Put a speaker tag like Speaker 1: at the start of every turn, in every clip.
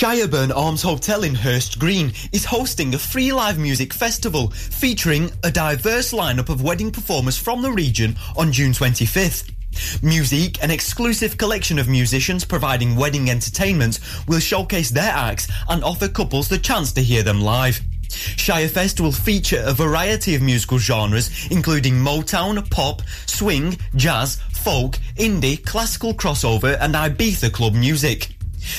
Speaker 1: Shireburn Arms Hotel in Hurst Green is hosting a free live music festival featuring a diverse lineup of wedding performers from the region on June 25th. Music, an exclusive collection of musicians providing wedding entertainment, will showcase their acts and offer couples the chance to hear them live. Shirefest will feature a variety of musical genres, including Motown, pop, swing, jazz, folk, indie, classical crossover, and Ibiza club music.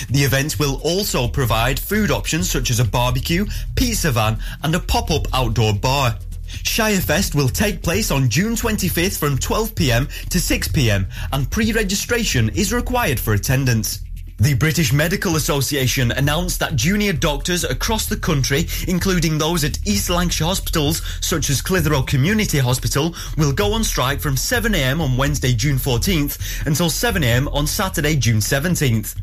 Speaker 1: The event will also provide food options such as a barbecue, pizza van, and a pop-up outdoor bar. Shirefest will take place on June 25th from 12pm to 6pm and pre-registration is required for attendance. The British Medical Association announced that junior doctors across the country, including those at East Lancashire hospitals such as Clitheroe Community Hospital, will go on strike from 7am on Wednesday, June 14th until 7am on Saturday, June 17th.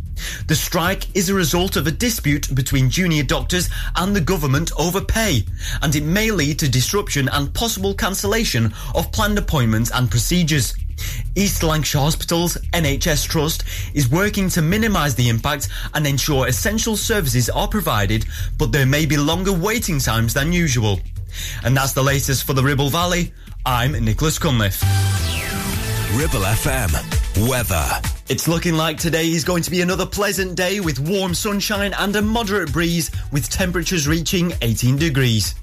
Speaker 1: The strike is a result of a dispute between junior doctors and the government over pay, and it may lead to disruption and possible cancellation of planned appointments and procedures. East Lancashire Hospital's NHS Trust is working to minimise the impact and ensure essential services are provided, but there may be longer waiting times than usual. And that's the latest for the Ribble Valley. I'm Nicholas Cunliffe.
Speaker 2: Ribble FM. Weather.
Speaker 1: It's looking like today is going to be another pleasant day with warm sunshine and a moderate breeze with temperatures reaching 18 degrees.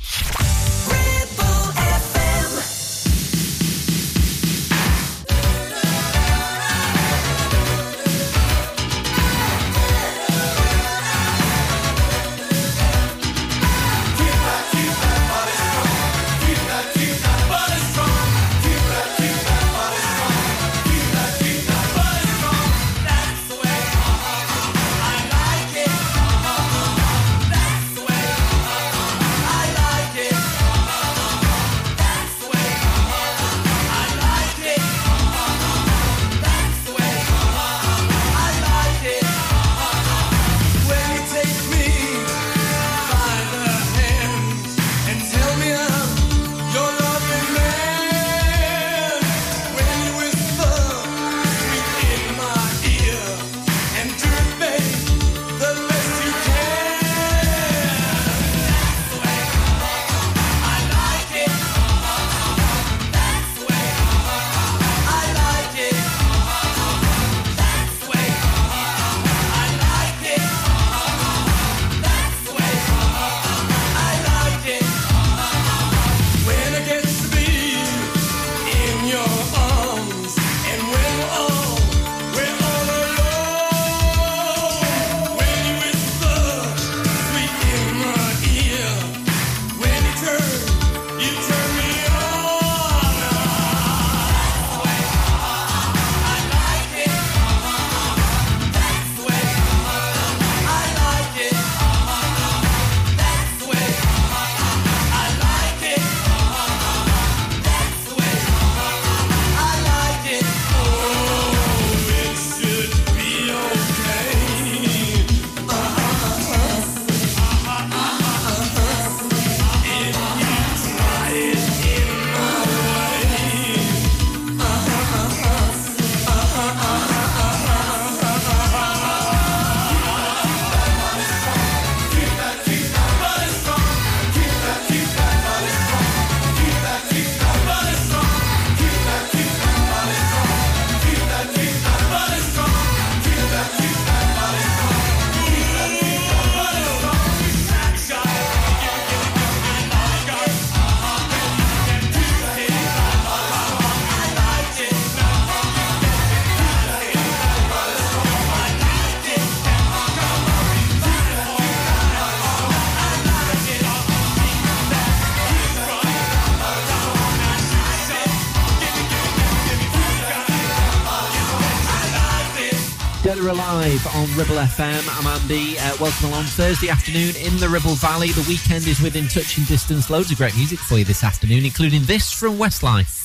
Speaker 3: On Ribble FM. I'm Andy. Uh, welcome along Thursday afternoon in the Ribble Valley. The weekend is within touching distance. Loads of great music for you this afternoon, including this from Westlife.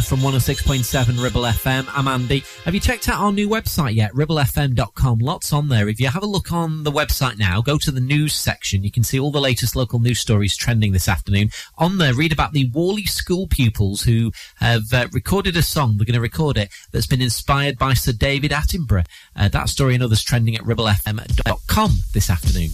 Speaker 3: Killer from 106.7 Ribble FM. I'm Andy. Have you checked out our new website yet? RibbleFM.com. Lots on there. If you have a look on the website now, go to the news section. You can see all the latest local news stories trending this afternoon. On there, read about the Whalley school pupils who have uh, recorded a song. We're going to record it that's been inspired by Sir David Attenborough. Uh, that story and others trending at RibbleFM.com this afternoon.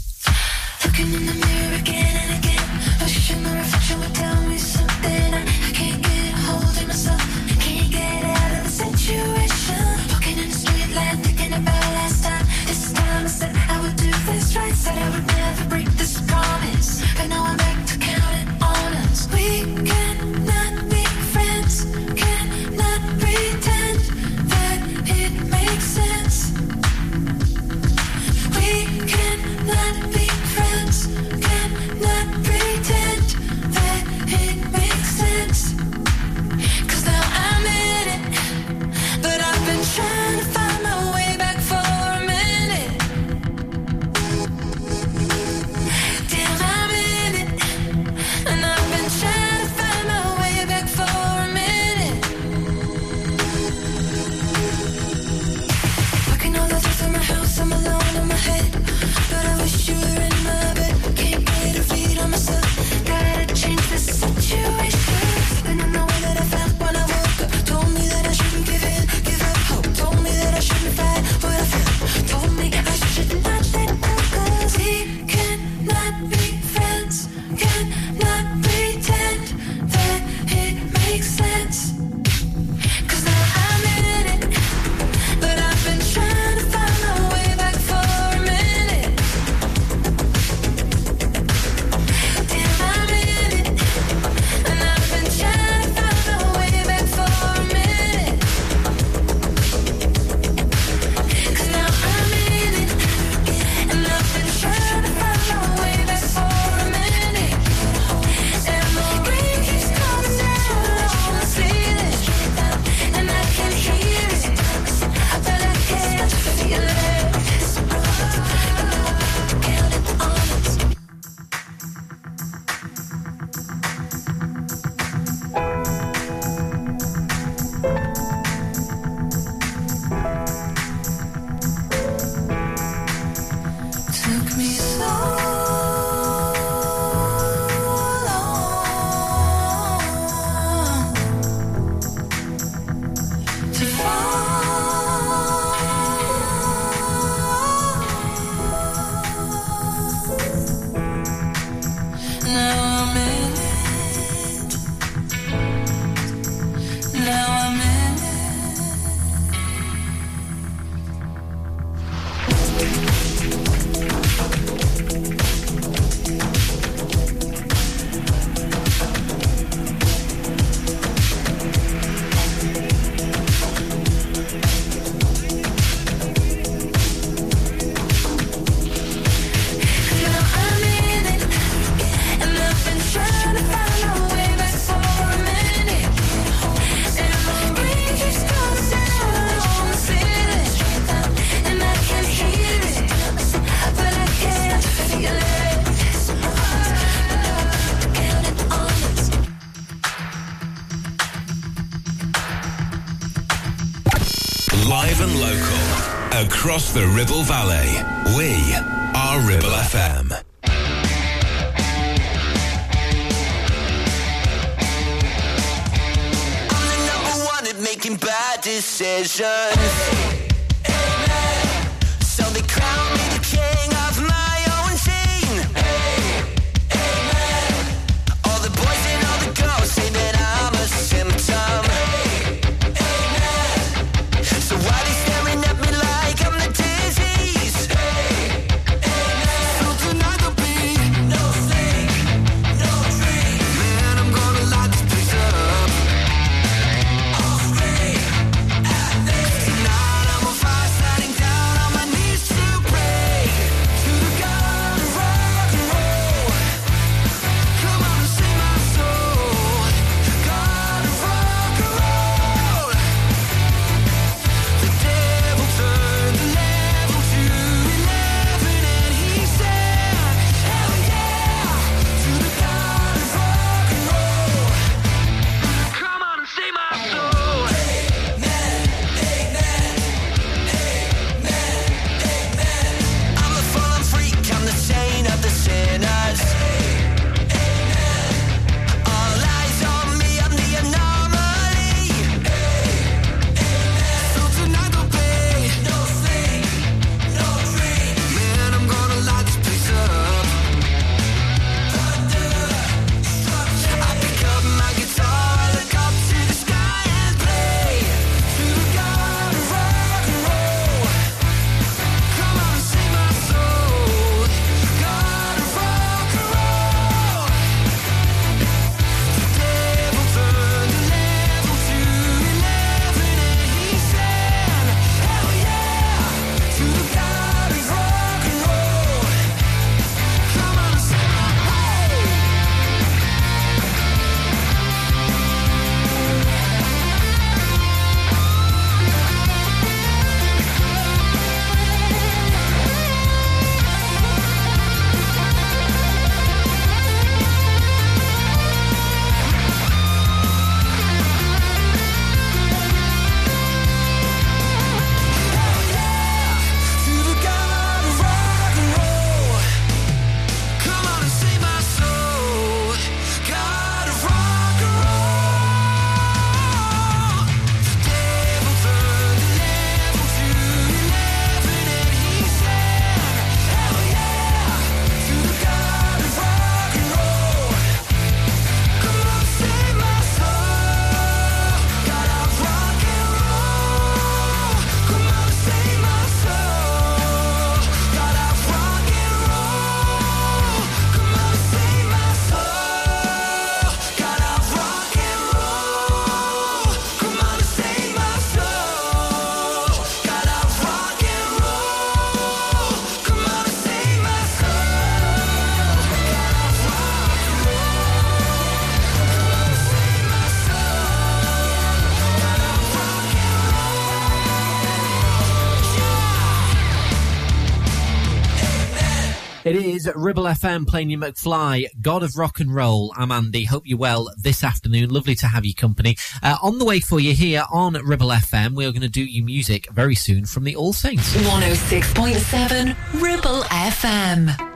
Speaker 2: Ribble Valley. Ribble FM
Speaker 3: playing you McFly, God of Rock and Roll. I'm Andy. Hope you're well this afternoon. Lovely to have you company. Uh, on the way for you here on Ribble FM, we are going to do you music very soon from the All Saints.
Speaker 4: 106.7 Ribble FM.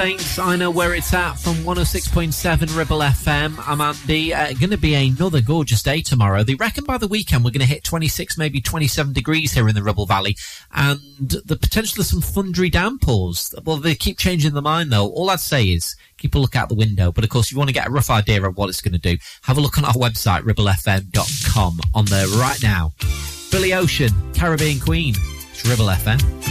Speaker 5: Saints. I know where it's at
Speaker 6: from 106.7 Ribble FM. I'm Andy. Uh, going to be another gorgeous day tomorrow. They reckon by the weekend we're going to hit 26, maybe 27 degrees here in the Ribble Valley, and the potential of some thundery downpours. Well, they keep changing their mind though. All I'd say is keep a look out the window. But of course, if you want to get a rough idea of what it's going to do, have a look on our website, ribblefm.com. On there right now, Billy Ocean, Caribbean Queen. It's Ribble FM.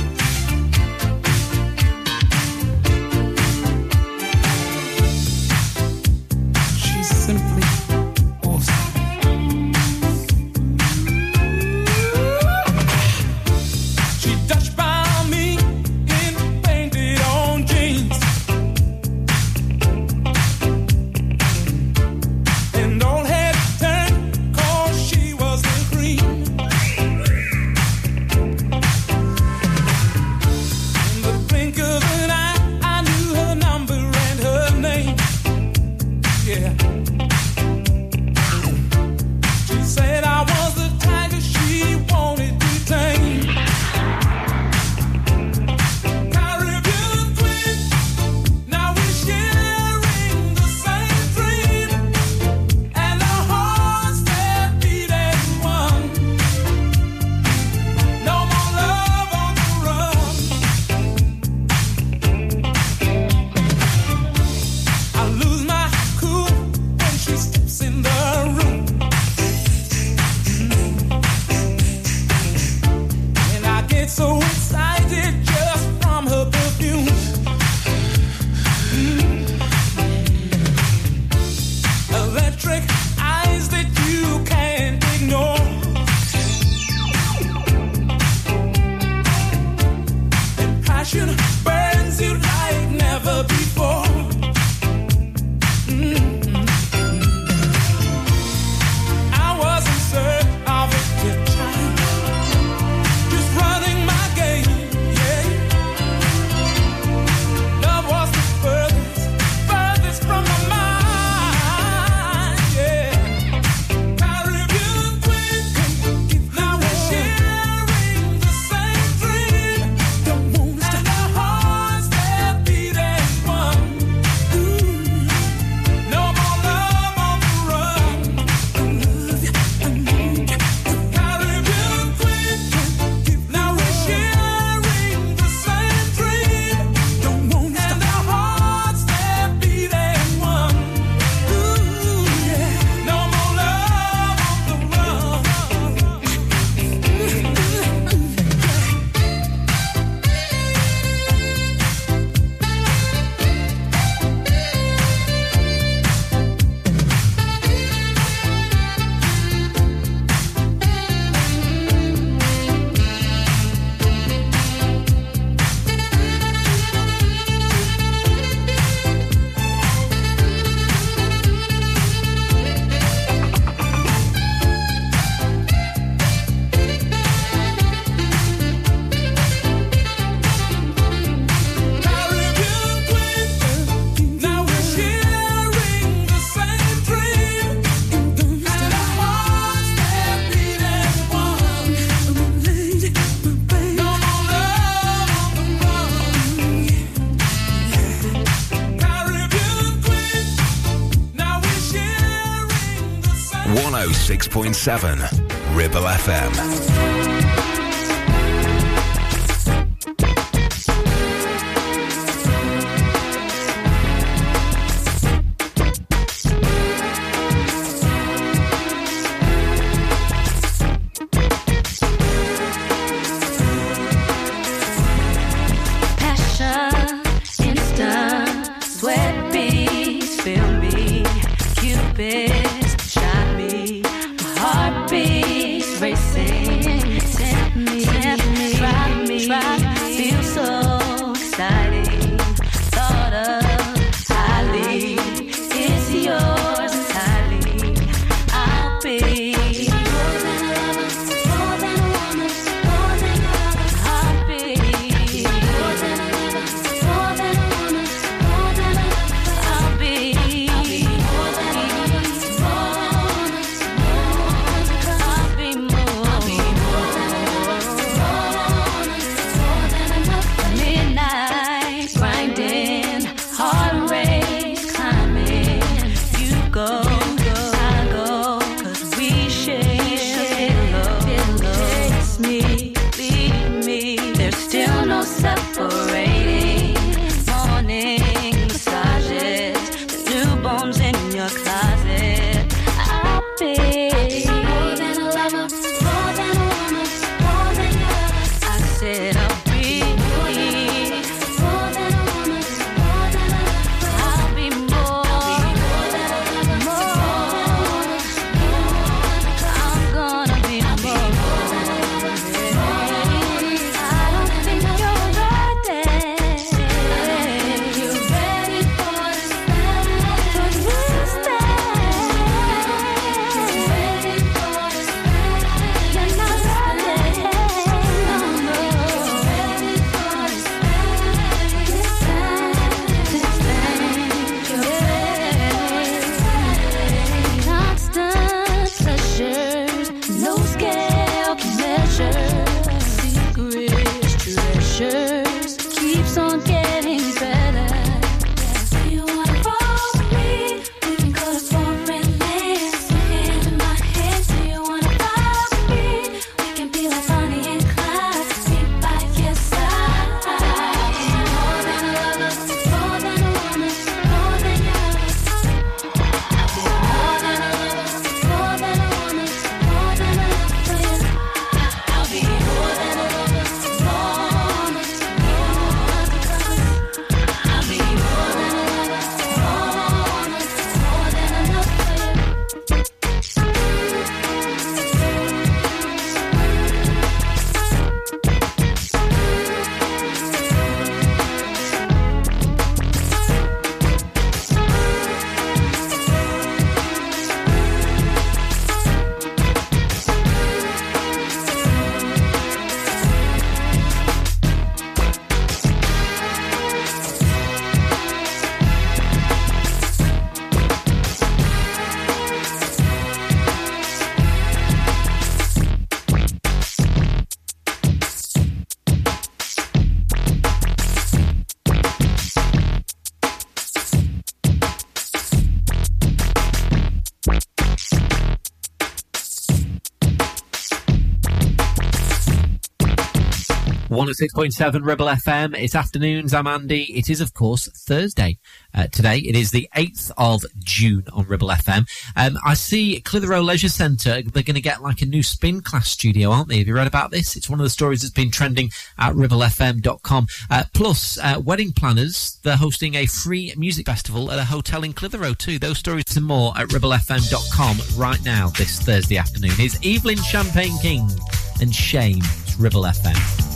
Speaker 7: 106.7 Ribble FM.
Speaker 3: 106.7 Ribble FM. It's afternoons. I'm Andy. It is, of course, Thursday. Uh, today, it is the 8th of June on Ribble FM. Um, I see Clitheroe Leisure Centre, they're going to get like a new spin class studio, aren't they? Have you read about this? It's one of the stories that's been trending at ribblefm.com. Uh, plus, uh, wedding planners, they're hosting a free music festival at a hotel in Clitheroe too. Those stories and more at ribblefm.com right now, this Thursday afternoon. Is Evelyn Champagne King and Shame. It's Ribble FM.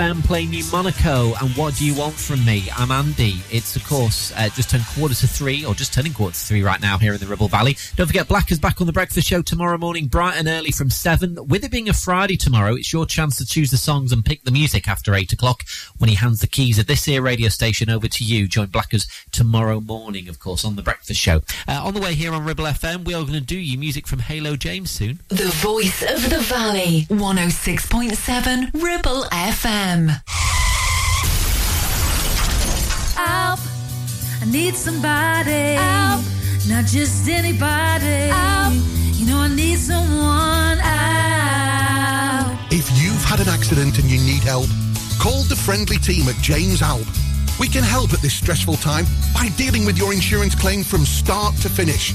Speaker 8: FM
Speaker 3: play New Monaco, and what do you want from me? I'm Andy. It's, of course, uh, just turned quarter to three, or just turning quarter to three right now here in the Ribble Valley. Don't forget, Black is back on the breakfast show tomorrow morning, bright and early from seven. With it being a Friday tomorrow, it's your chance to choose the songs and pick the music after eight o'clock when he hands the keys of this here radio station over to you. Join Blackers tomorrow morning, of course, on the breakfast show. Uh, on the way here on Ribble FM, we are going to do you music from Halo James soon.
Speaker 8: The voice of the valley. 106.7 Ribble FM.
Speaker 9: Help! I need somebody. Help! Not just anybody. Help! You know I need someone. Help!
Speaker 10: If you've had an accident and you need help, call the friendly team at James Alpe. We can help at this stressful time by dealing with your insurance claim from start to finish.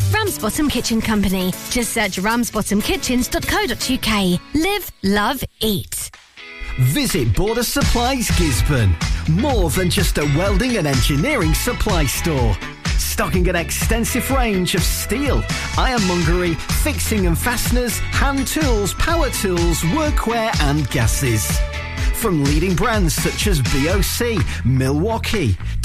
Speaker 11: Ramsbottom Kitchen Company. Just search ramsbottomkitchens.co.uk. Live, love, eat.
Speaker 12: Visit Border Supplies Gisburn. More than just a welding and engineering supply store. Stocking an extensive range of steel, ironmongery, fixing and fasteners, hand tools, power tools, workwear and gases. From leading brands such as BOC, Milwaukee,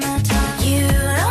Speaker 13: My tongue. You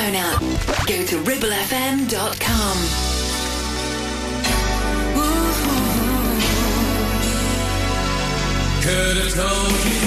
Speaker 8: smartphone app. Go to ribblefm.com.
Speaker 14: Could have told you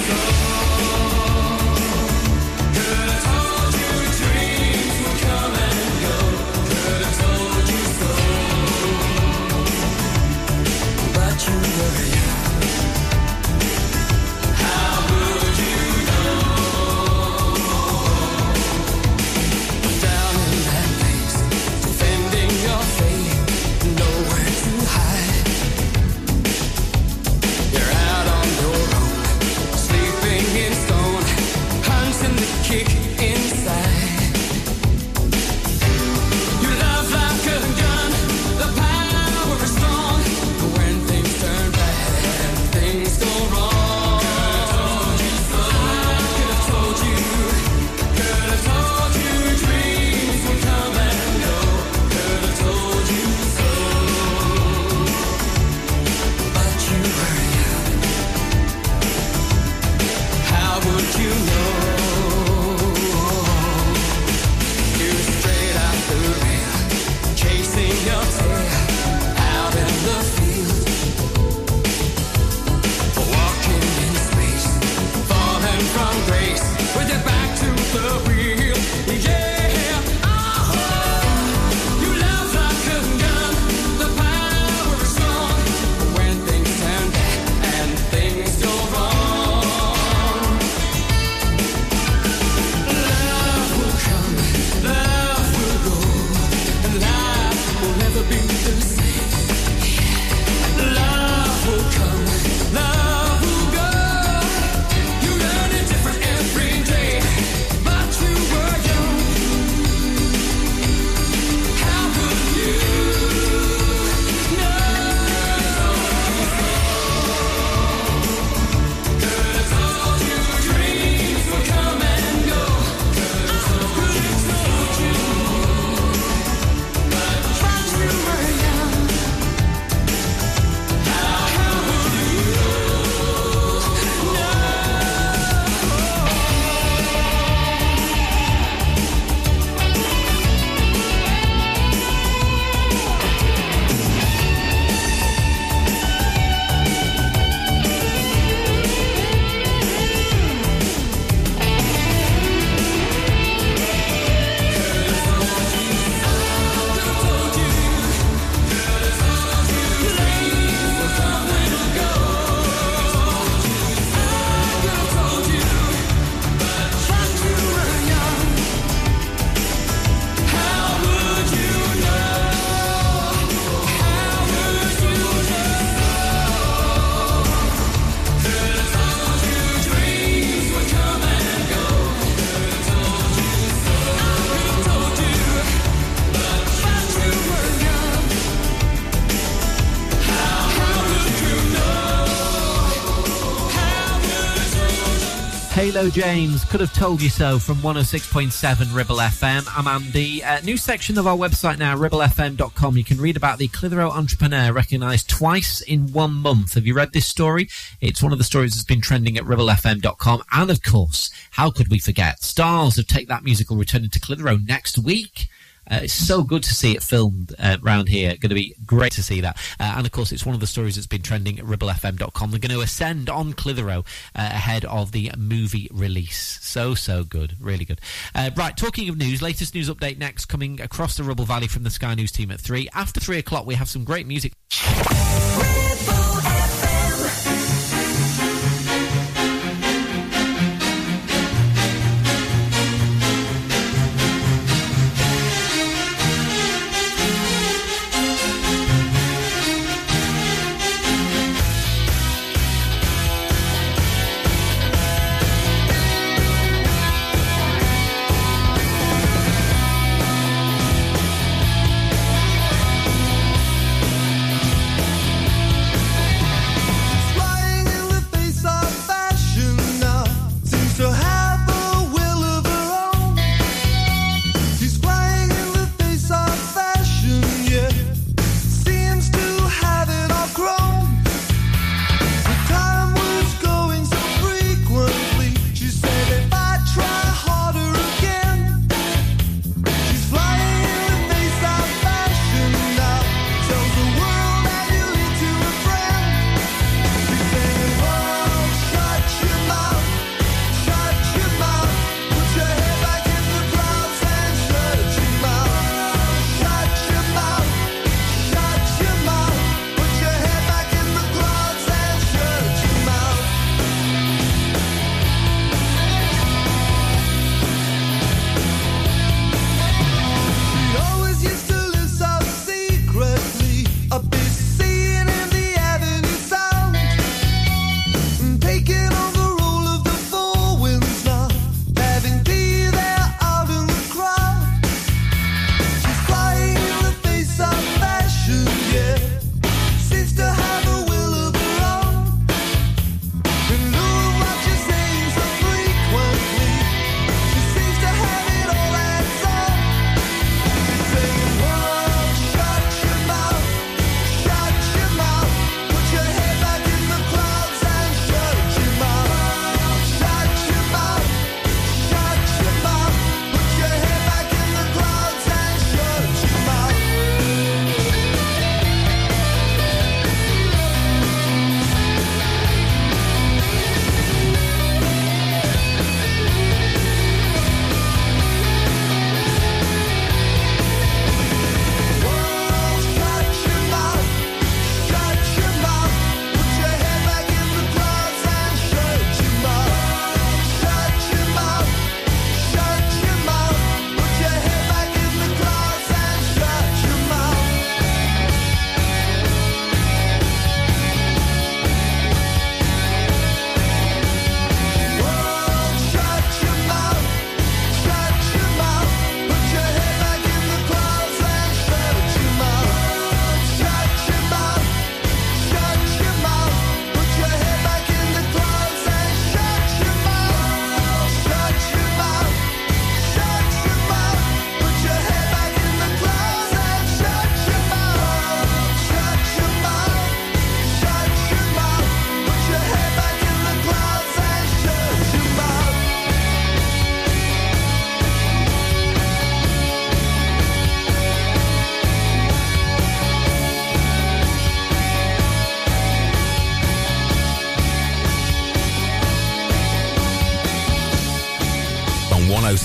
Speaker 3: Halo James could have told you so from 106.7 Ribble FM. I'm Andy. Uh, new section of our website now, ribblefm.com. You can read about the Clitheroe entrepreneur recognised twice in one month. Have you read this story? It's one of the stories that's been trending at ribblefm.com. And of course, how could we forget? Stars of Take That Musical returning to Clitheroe next week. Uh, it's so good to see it filmed uh, around here. Going to be great to see that. Uh, and of course, it's one of the stories that's been trending at ribblefm.com. They're going to ascend on Clitheroe uh, ahead of the movie release. So, so good. Really good. Uh, right, talking of news, latest news update next coming across the Ribble Valley from the Sky News team at 3. After 3 o'clock, we have some great music.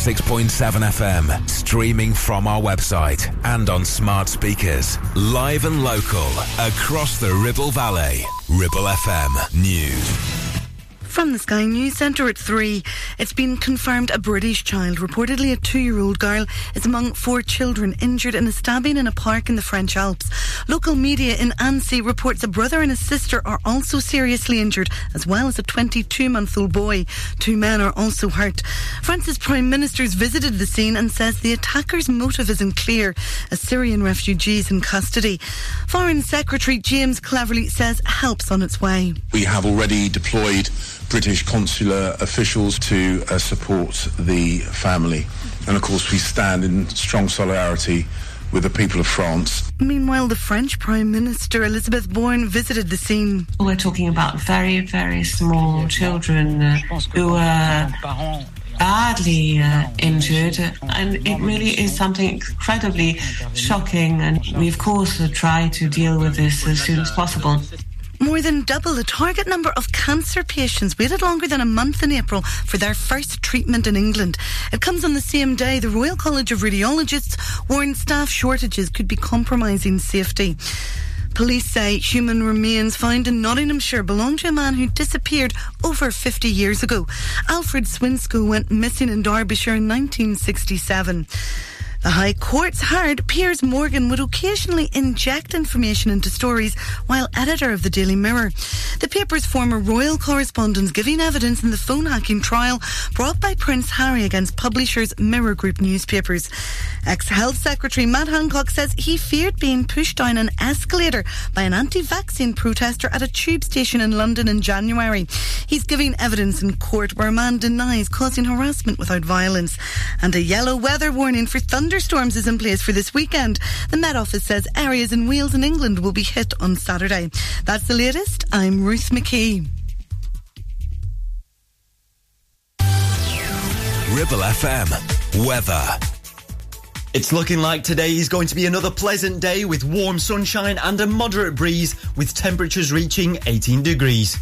Speaker 15: 106.7 FM, streaming from our website and on smart speakers. Live and local across the Ribble Valley. Ribble FM News.
Speaker 16: From the Sky News Centre at 3, it's been confirmed a British child, reportedly a two year old girl, is among four children injured in a stabbing in a park in the French Alps. Local media in Annecy reports a brother and a sister are also seriously injured, as well as a 22 month old boy. Two men are also hurt. France's Prime Minister's visited the scene and says the attacker's motive isn't clear. A Syrian refugee is in custody. Foreign Secretary James Cleverly says help's on its way.
Speaker 17: We have already deployed British consular officials to uh, support the family. And of course, we stand in strong solidarity with the people of France.
Speaker 16: Meanwhile, the French Prime Minister Elizabeth Borne visited the scene.
Speaker 18: We're talking about very, very small children uh, who are badly uh, injured, and it really is something incredibly shocking. And we, of course, uh, try to deal with this as soon as possible.
Speaker 16: More than double the target number of cancer patients waited longer than a month in April for their first treatment in England. It comes on the same day the Royal College of Radiologists warned staff shortages could be compromising safety. Police say human remains found in Nottinghamshire belong to a man who disappeared over 50 years ago. Alfred Swinscoe went missing in Derbyshire in 1967. The High Court's heard Piers Morgan would occasionally inject information into stories while editor of the Daily Mirror. The paper's former royal correspondents giving evidence in the phone hacking trial brought by Prince Harry against publishers Mirror Group newspapers. Ex-Health Secretary Matt Hancock says he feared being pushed down an escalator by an anti-vaccine protester at a tube station in London in January. He's giving evidence in court where a man denies causing harassment without violence. And a yellow weather warning for thunderstorms is in place for this weekend. The Met Office says areas in Wales and England will be hit on Saturday. That's the latest. I'm Ruth McKee.
Speaker 15: Ribble FM. Weather.
Speaker 19: It's looking like today is going to be another pleasant day with warm sunshine and a moderate breeze with temperatures reaching 18 degrees.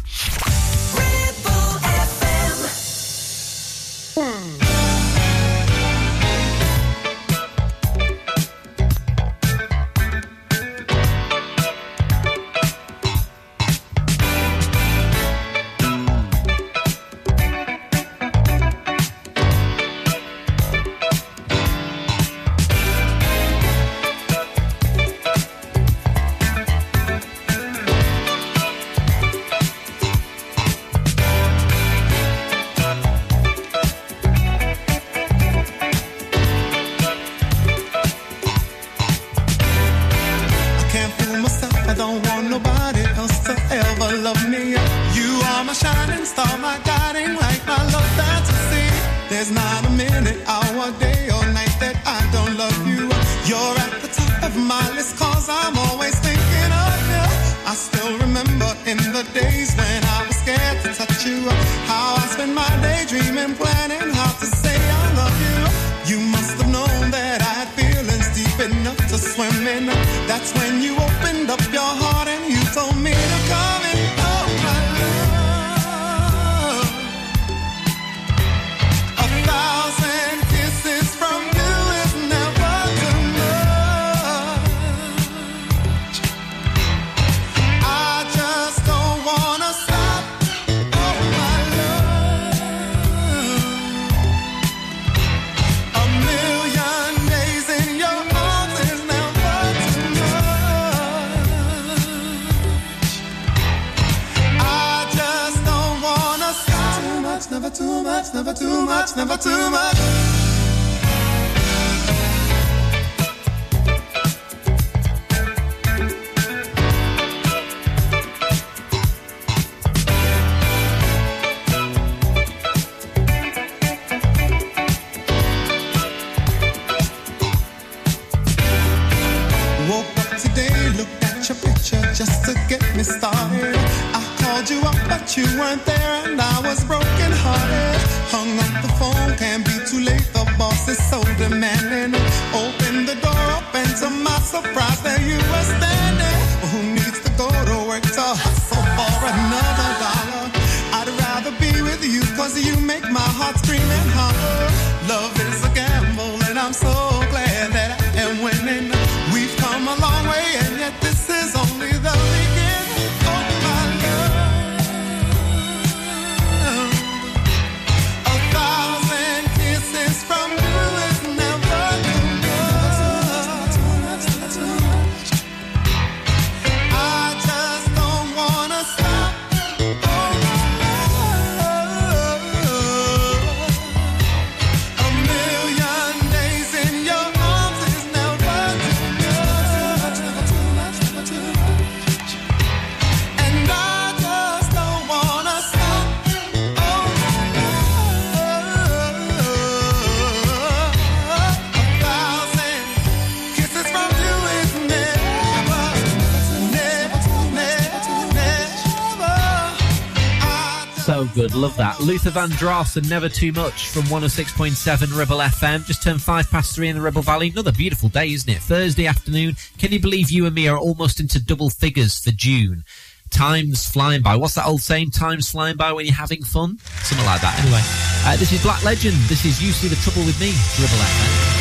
Speaker 20: Love that.
Speaker 3: Luther Vandross and Never Too Much from 106.7 Ribble FM. Just turned five past three in the Ribble Valley. Another beautiful day, isn't it? Thursday afternoon. Can you believe you and me are almost into double figures for June? Time's flying by. What's that old saying? Time's flying by when you're having fun? Something like that. Anyway, uh, this is Black Legend. This is You See the Trouble with Me, Ribble FM.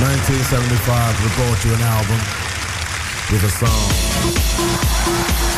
Speaker 21: 1975, we brought you an album with a song.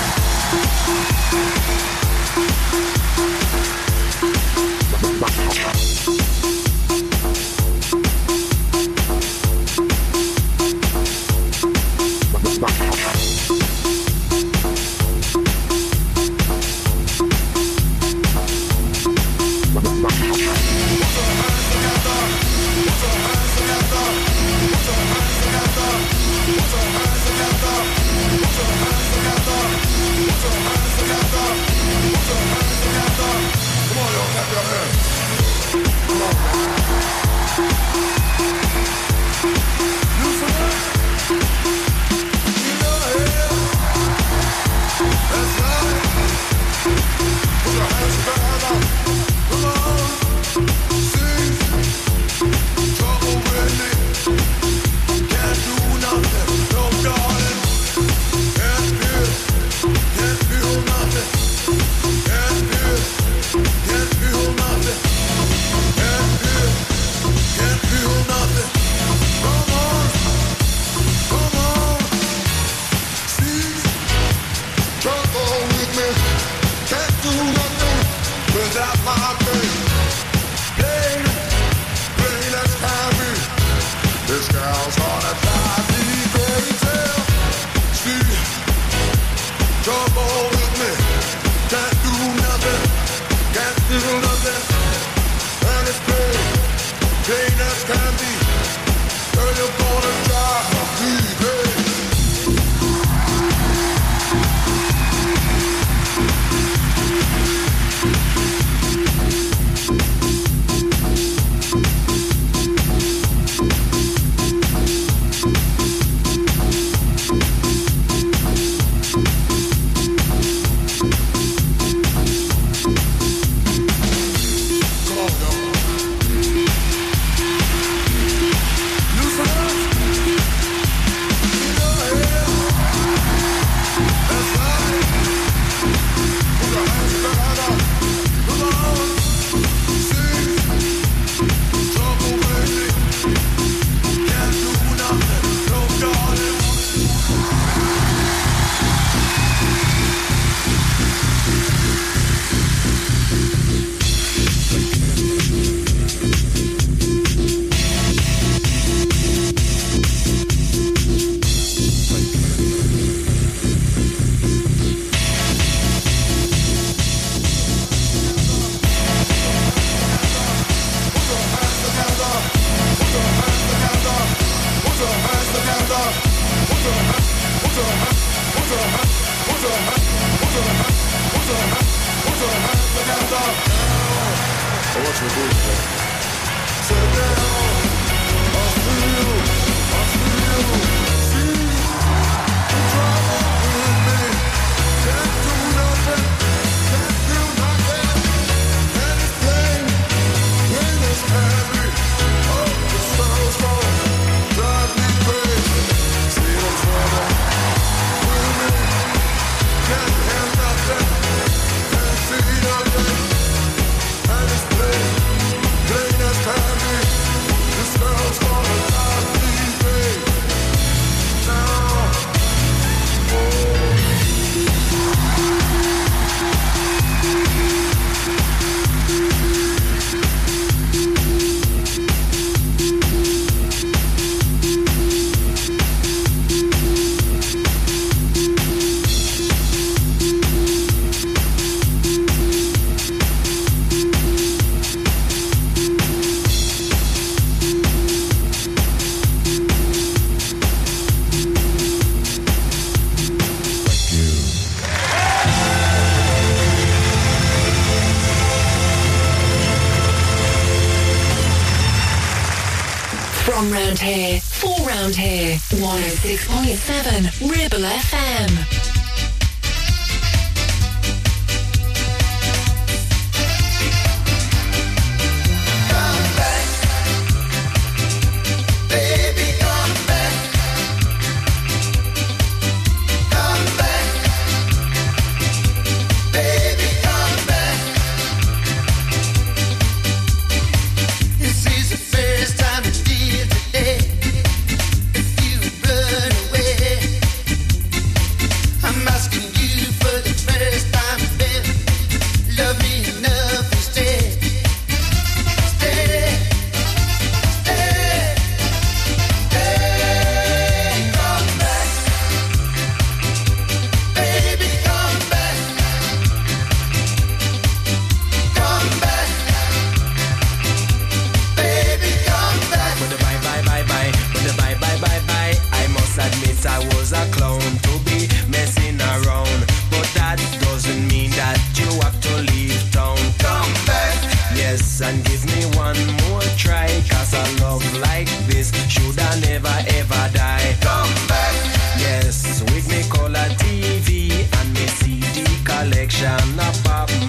Speaker 3: na pava.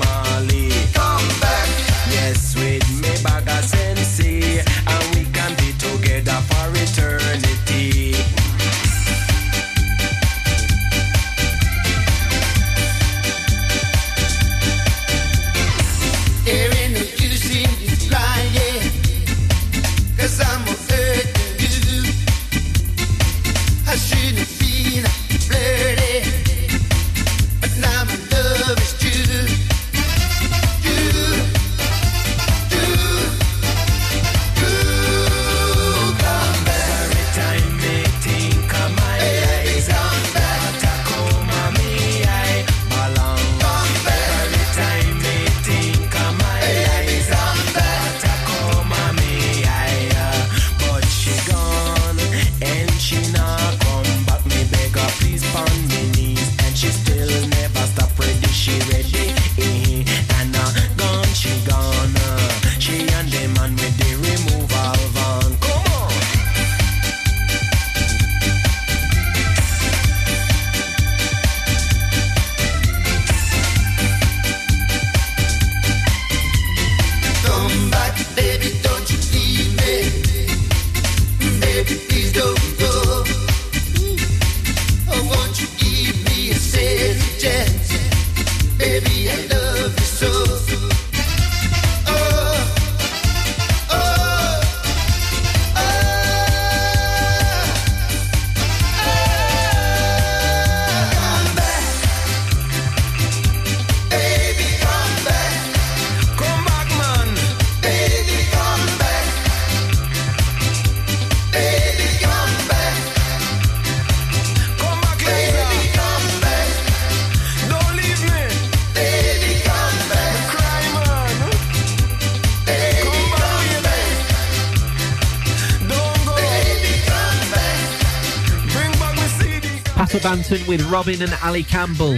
Speaker 3: Robin and Ali Campbell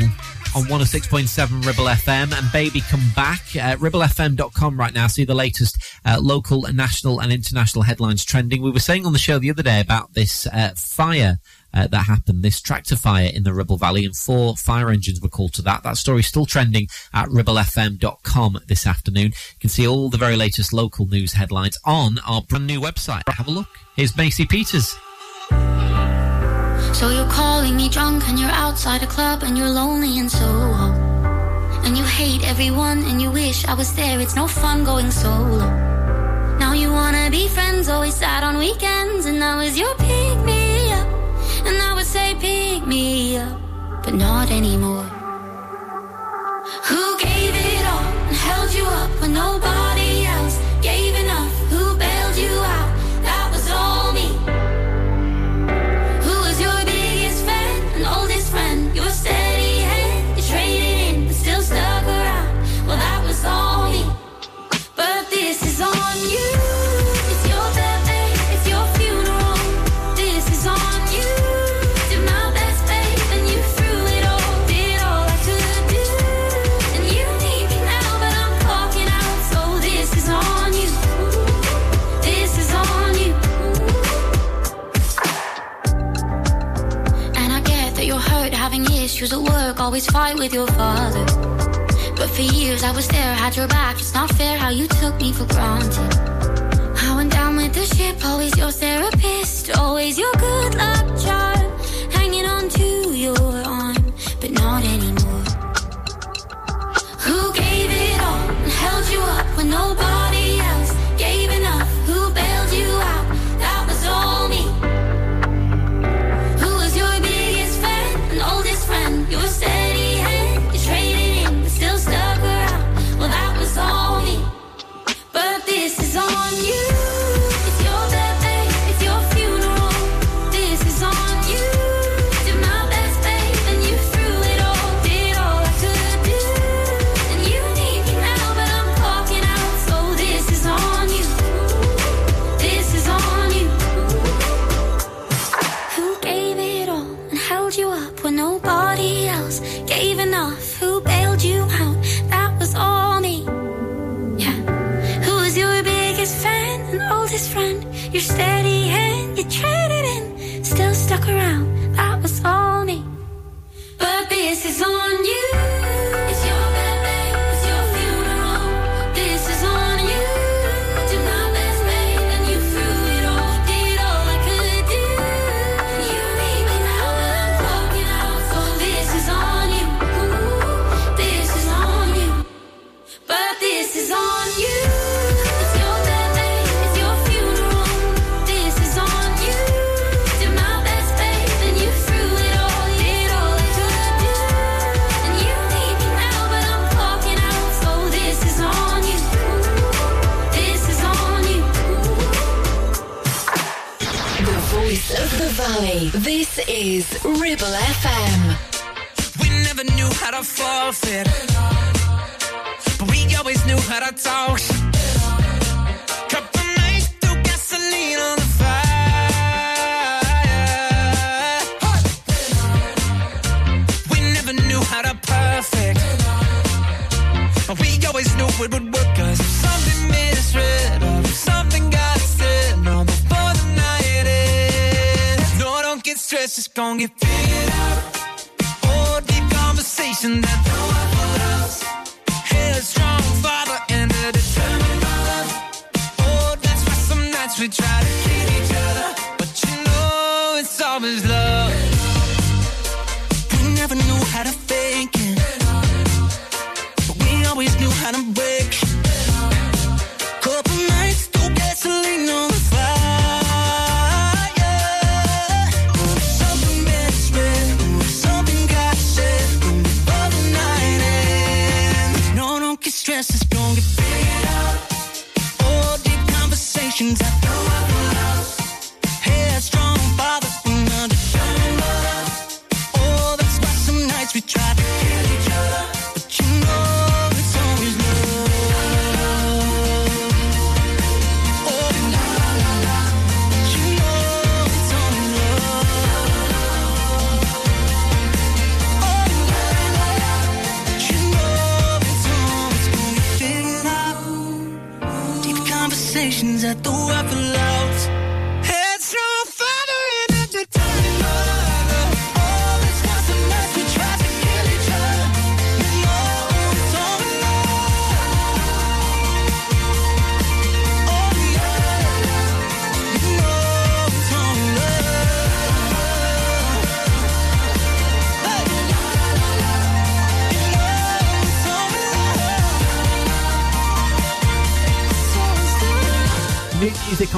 Speaker 3: on 106.7 Ribble FM and Baby Come Back. Uh, ribblefm.com right now. See the latest uh, local, national, and international headlines trending. We were saying on the show the other day about this uh, fire. Uh, that happened, this tractor fire in the Ribble Valley, and four fire engines were called to that. That story is still trending at ribblefm.com this afternoon. You can see all the very latest local news headlines on our brand new website. Have a look. Here's Maisie Peters.
Speaker 13: So you're calling me drunk and you're outside a club and you're lonely and Soho. And you hate everyone and you wish I was there. It's no fun going solo. Now you wanna be friends, always sad on weekends. And now is your pick me up. And I would say pick me up, but not anymore. Having issues at work, always fight with your father. But for years I was there, had your back. It's not fair how you took me for granted. I went down with the ship, always your therapist, always your good luck charm, hanging on to your This is
Speaker 9: Ribble FM.
Speaker 14: We never knew how to forfeit, but we always knew how to talk. Gasoline on the fire. We never knew how to perfect, but we always knew it would work. Stressed, it's gonna get figured out.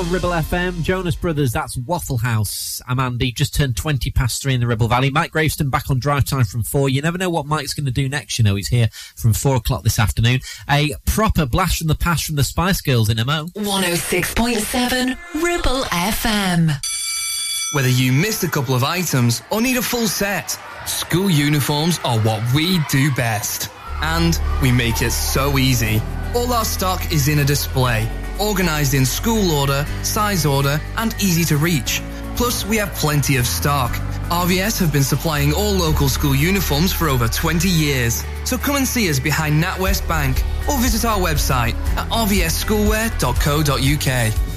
Speaker 14: On
Speaker 3: Ribble FM. Jonas Brothers, that's Waffle House. I'm Andy, just turned 20 past three in the Ribble Valley. Mike Graveston back on drive time from four. You never know what Mike's going to do next, you know. He's here from four o'clock this afternoon. A proper blast from the past from the Spice Girls in a mo.
Speaker 9: 106.7 Ribble FM.
Speaker 22: Whether you missed a couple of items or need a full set, school uniforms are what we do best. And we make it so easy. All our stock is in a display, organised in school order, size order, and easy to reach. Plus, we have plenty of stock. RVS have been supplying all local school uniforms for over 20 years. So come and see us behind NatWest Bank or visit our website at rvsschoolwear.co.uk.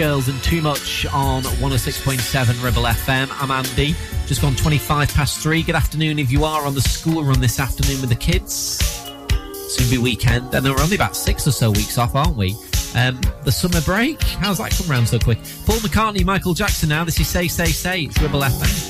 Speaker 23: Girls and Too Much on 106.7 Ribble FM. I'm Andy. Just gone 25 past three. Good afternoon if you are on the school run this afternoon with the kids. Soon be weekend, and we're only about six or so weeks off, aren't we? Um, the summer break. How's that come round so quick? Paul McCartney, Michael Jackson. Now this is Say Say Say. It's Ribble FM.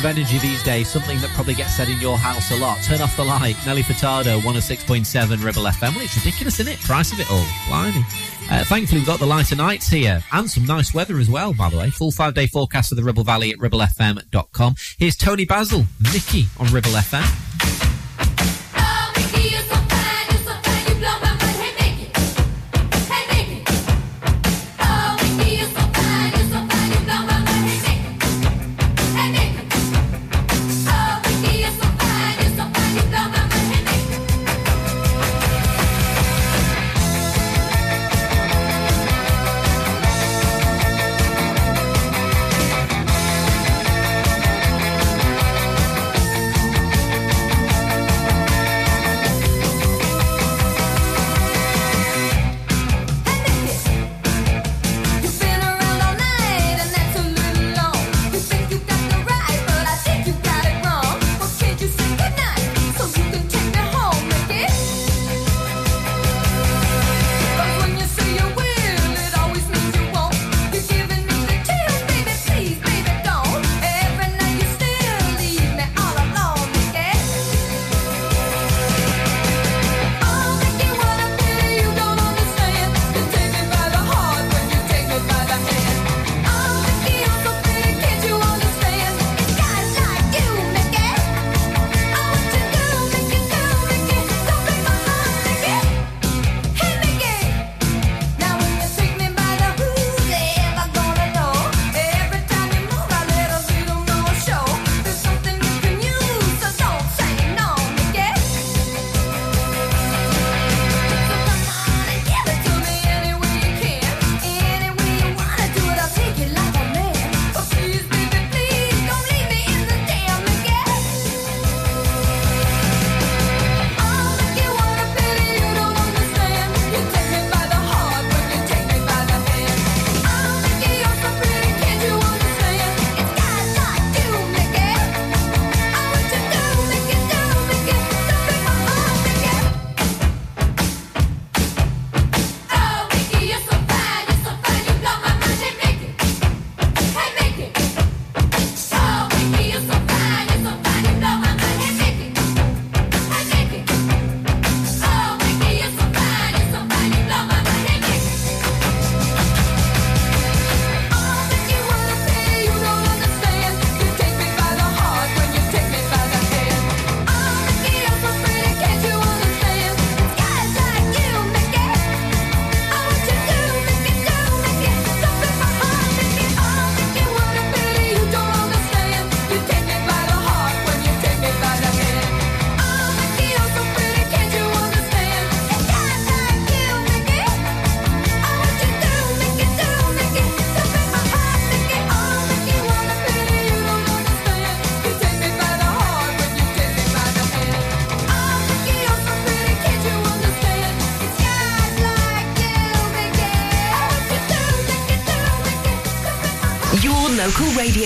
Speaker 24: Of
Speaker 3: energy these days, something that probably gets said in your house a lot. Turn off the light. Nelly Furtado, 106.7 Ribble FM. Well, it's ridiculous, isn't it? Price of it all. Blimey. Uh, thankfully, we've got the lighter nights here and some nice weather as well, by the way. Full five day forecast of the Ribble Valley at ribblefm.com. Here's Toni Basil, Mickey on Ribble FM.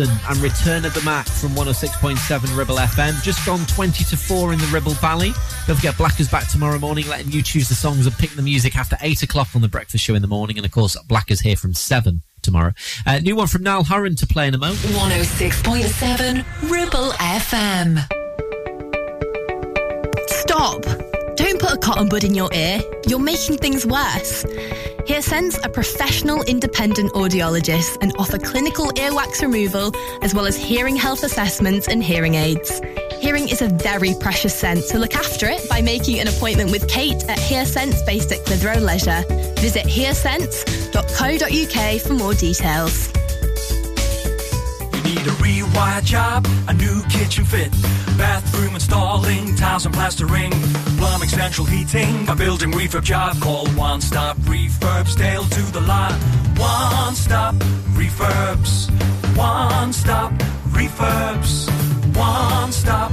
Speaker 3: Mark Morrison and Return of the Mack from 106.7 Ribble FM. Just gone 20 to 4 in the Ribble Valley. Don't forget, Blacker's back tomorrow morning, letting you choose the songs and pick the music after 8 o'clock on the breakfast show in the morning. And of course, Blacker's here from 7 tomorrow. Uh, new one from Niall Horan to play in a moment.
Speaker 8: 106.7 Ribble FM.
Speaker 25: Stop! Don't put a cotton bud in your ear. You're making things worse. HearSense are professional independent audiologists and offer clinical earwax removal as well as hearing health assessments and hearing aids. Hearing is a very precious sense, so look after it by making an appointment with Kate at HearSense based at Clitheroe Leisure. Visit hearsense.co.uk for more details.
Speaker 14: You need a rewire job, a new kitchen fit, installing, tiles and plastering, plumbing, central heating, a building refurb job. Call One Stop Refurbs, Dale to the lot. One Stop Refurbs, One Stop Refurbs, One Stop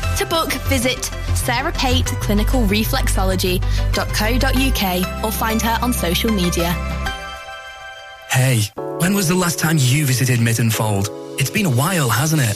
Speaker 25: To book, visit Sarah Pate Clinical Reflexology.co.uk or find her on social media.
Speaker 26: Hey, when was the last time you visited Mytton Fold? It's been a while, hasn't it?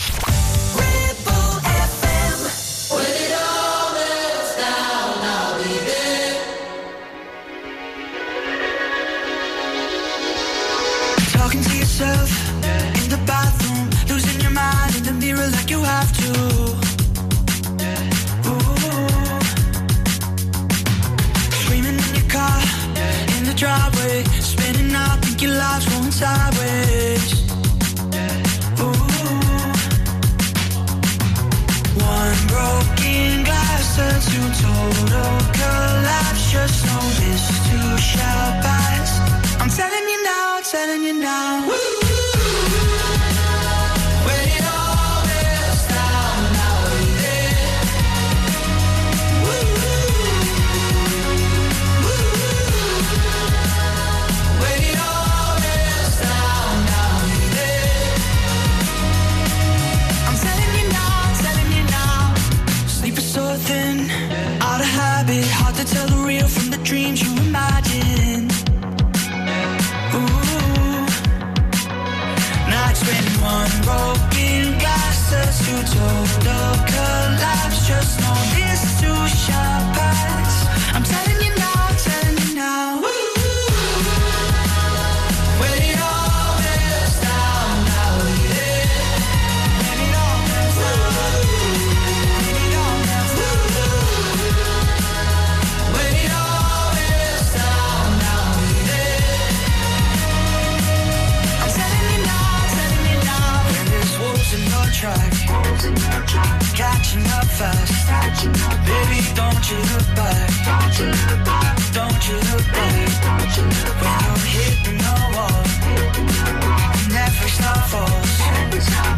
Speaker 9: Talking to yourself in the bathroom, losing your mind in the mirror like you have to. Screaming in your car, in the driveway, spinning out, think your life's going sideways. To total collapse. Just know this. I'm telling you now, telling you now. When dreams you imagine. Ooh. Nights when one broken glass turns to total collapse. Just know this too shall track, catching up fast. Baby, don't you look back. Don't you look back. When you're hitting the wall, Netflix now falls.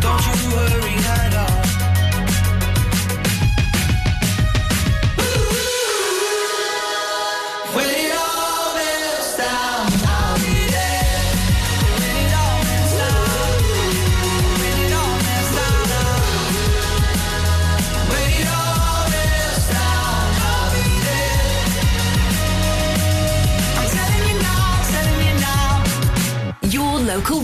Speaker 9: Don't you worry at all.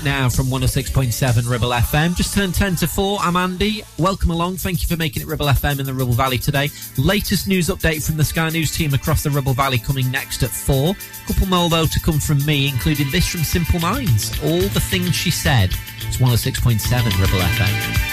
Speaker 9: Right now
Speaker 14: from 106.7 Ribble FM. Just turned 10 to 4. I'm Andy. Welcome along. Thank you for making it Ribble FM in the Ribble Valley today. Latest news update from the Sky News team across the Ribble Valley coming next at 4. Couple more though to come from me, including this from Simple Minds. All the things she said. It's 106.7 Ribble FM.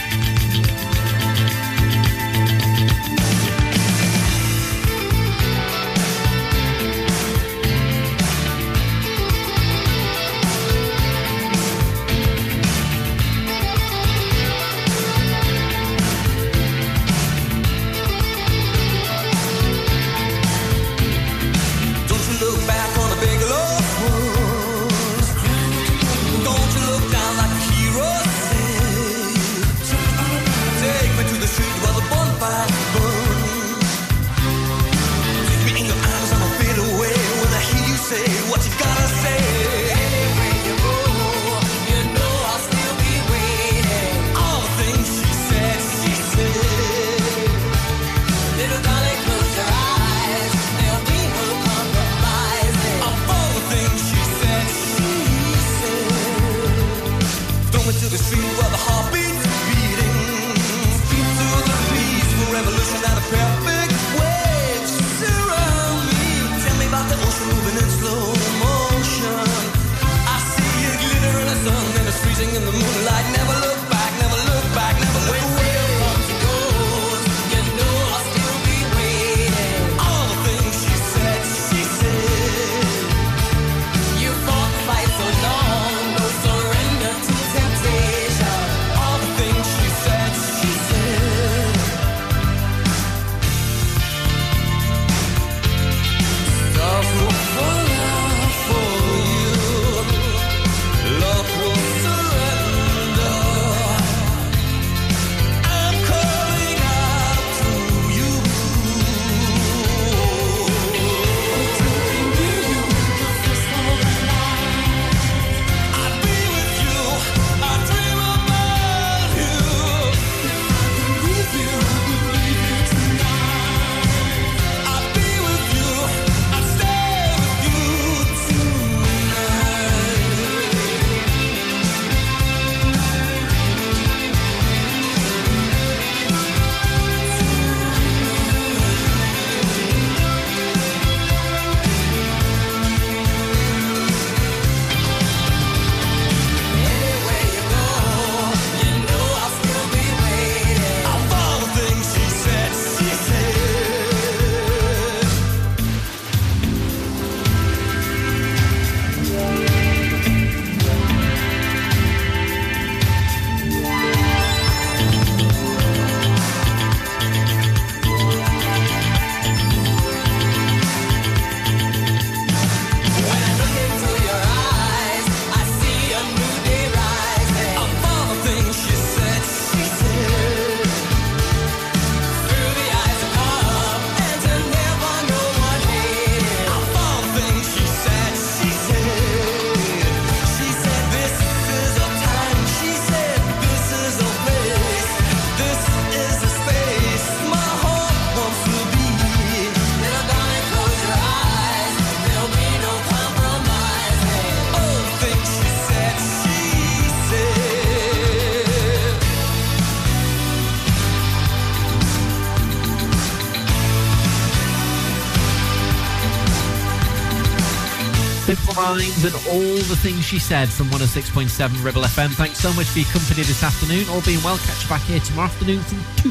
Speaker 3: And all the things she said
Speaker 14: from 106.7 Ribble FM. Thanks so much for your company this afternoon. All being well, catch you back here tomorrow afternoon from 2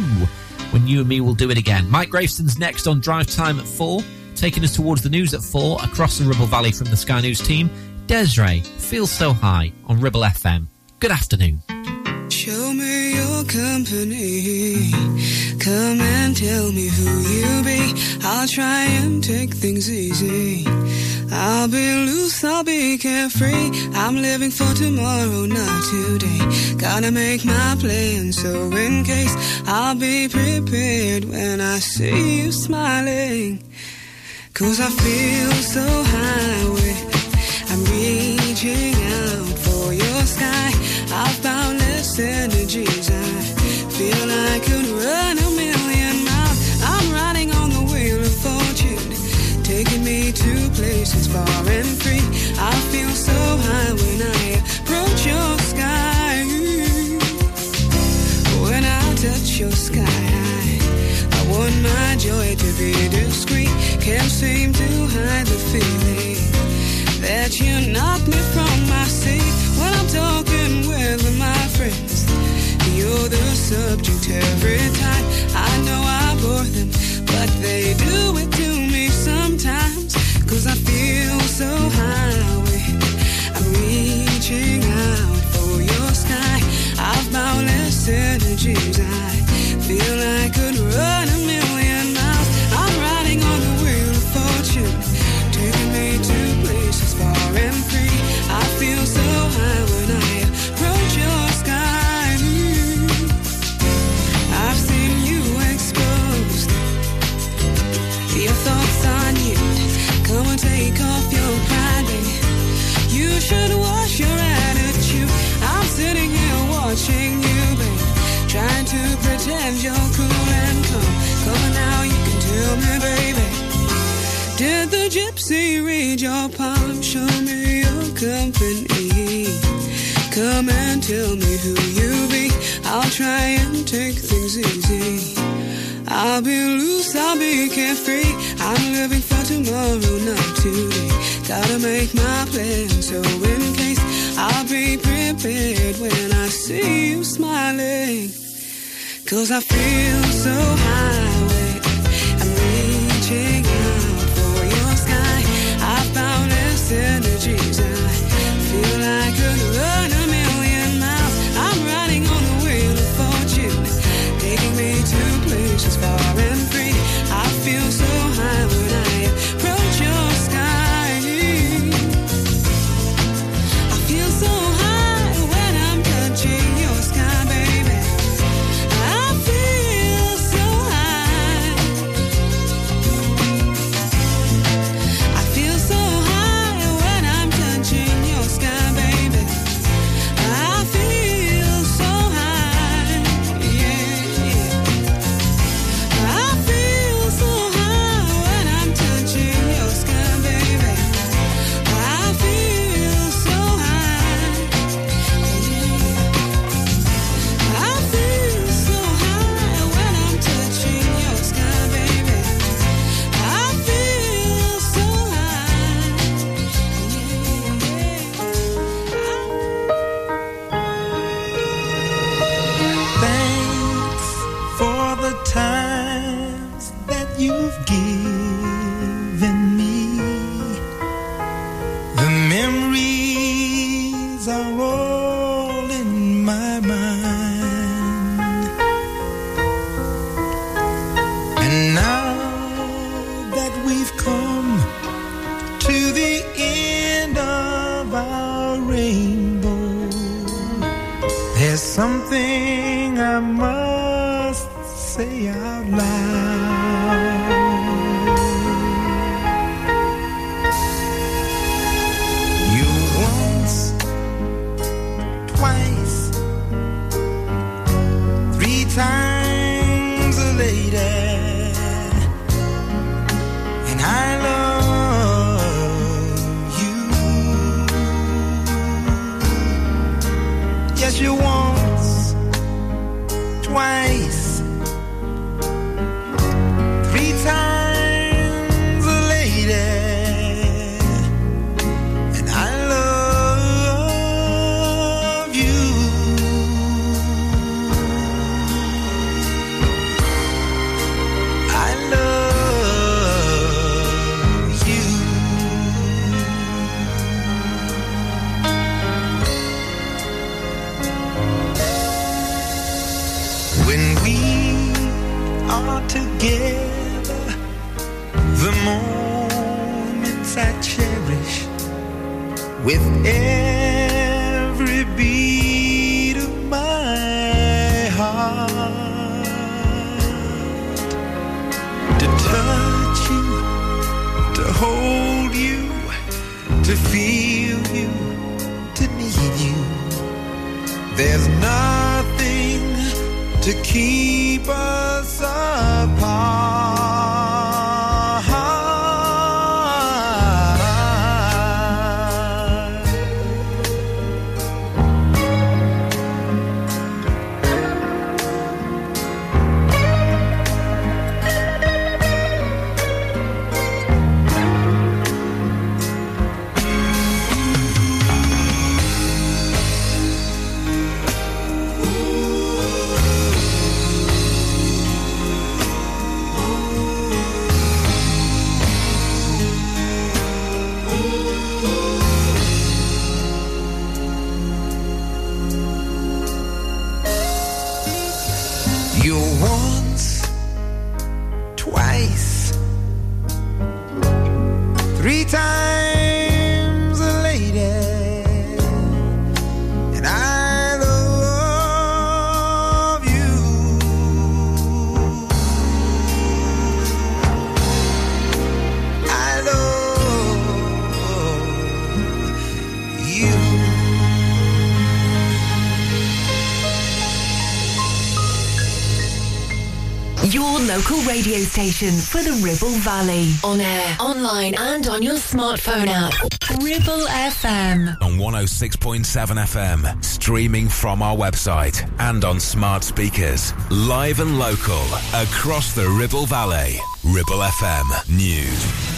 Speaker 14: when you and me will do it again. Mike Graveston's next on Drive Time at 4, taking us towards the news at 4 across the Ribble Valley from the Sky News team. Des'ree feels so high on Ribble FM. Good afternoon.
Speaker 23: Show me your company. Come and tell me who you be. I'll try and take things easy. I'll be loose, I'll be carefree. I'm living for tomorrow, not today. Gotta make my plan so in case I'll be prepared when I see you smiling. Cause I feel so high with I'm reaching out for your sky. I've boundless energies. I feel I could run a places far and free. I feel so high when I approach your sky. When I touch your sky, I, want my joy to be discreet. Can't seem to hide the feeling that you knock me from my seat when I'm talking with my friends. You're the subject every time. I know I bore them, but they do it to me sometimes. Cause I feel so high. I'm reaching out for your sky. I've boundless energies. I feel I could run should wash your attitude. I'm sitting here watching you, babe. Trying to pretend you're cool and calm. Come now, you can tell me, baby. Did the gypsy read your palm? Show me your company. Come and tell me who you be. I'll try and take things easy. I'll be loose, I'll be carefree. I'm living tomorrow, not today. Gotta make my plan so in case I'll be prepared when I see you smiling. Cause I feel so high. I'm reaching out for your sky. I found this energies. I feel like I could run a million miles. I'm riding on the wheel of fortune, taking me to places far and
Speaker 9: local radio station for the Ribble Valley. On air, online, and on your smartphone app. Ribble FM.
Speaker 15: On 106.7 FM, streaming from our website and on smart speakers. Live and local, across the Ribble Valley. Ribble FM News.